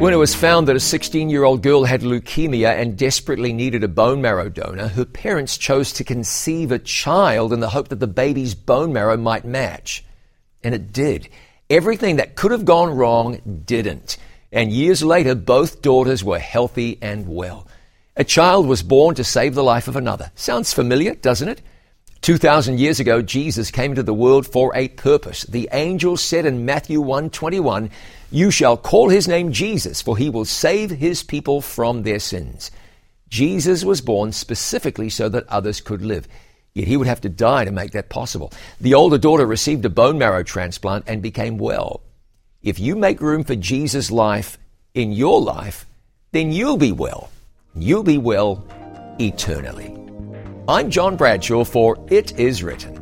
When it was found that a 16 year old girl had leukemia and desperately needed a bone marrow donor, her parents chose to conceive a child in the hope that the baby's bone marrow might match. And it did. Everything that could have gone wrong didn't. And years later, both daughters were healthy and well. A child was born to save the life of another. Sounds familiar, doesn't it? 2,000 years ago, Jesus came into the world for a purpose. The angel said in Matthew 1:21, "You shall call his name Jesus, for he will save his people from their sins." Jesus was born specifically so that others could live. Yet he would have to die to make that possible. The older daughter received a bone marrow transplant and became well. If you make room for Jesus' life in your life, then you'll be well. You'll be well eternally. I'm John Bradshaw for It Is Written.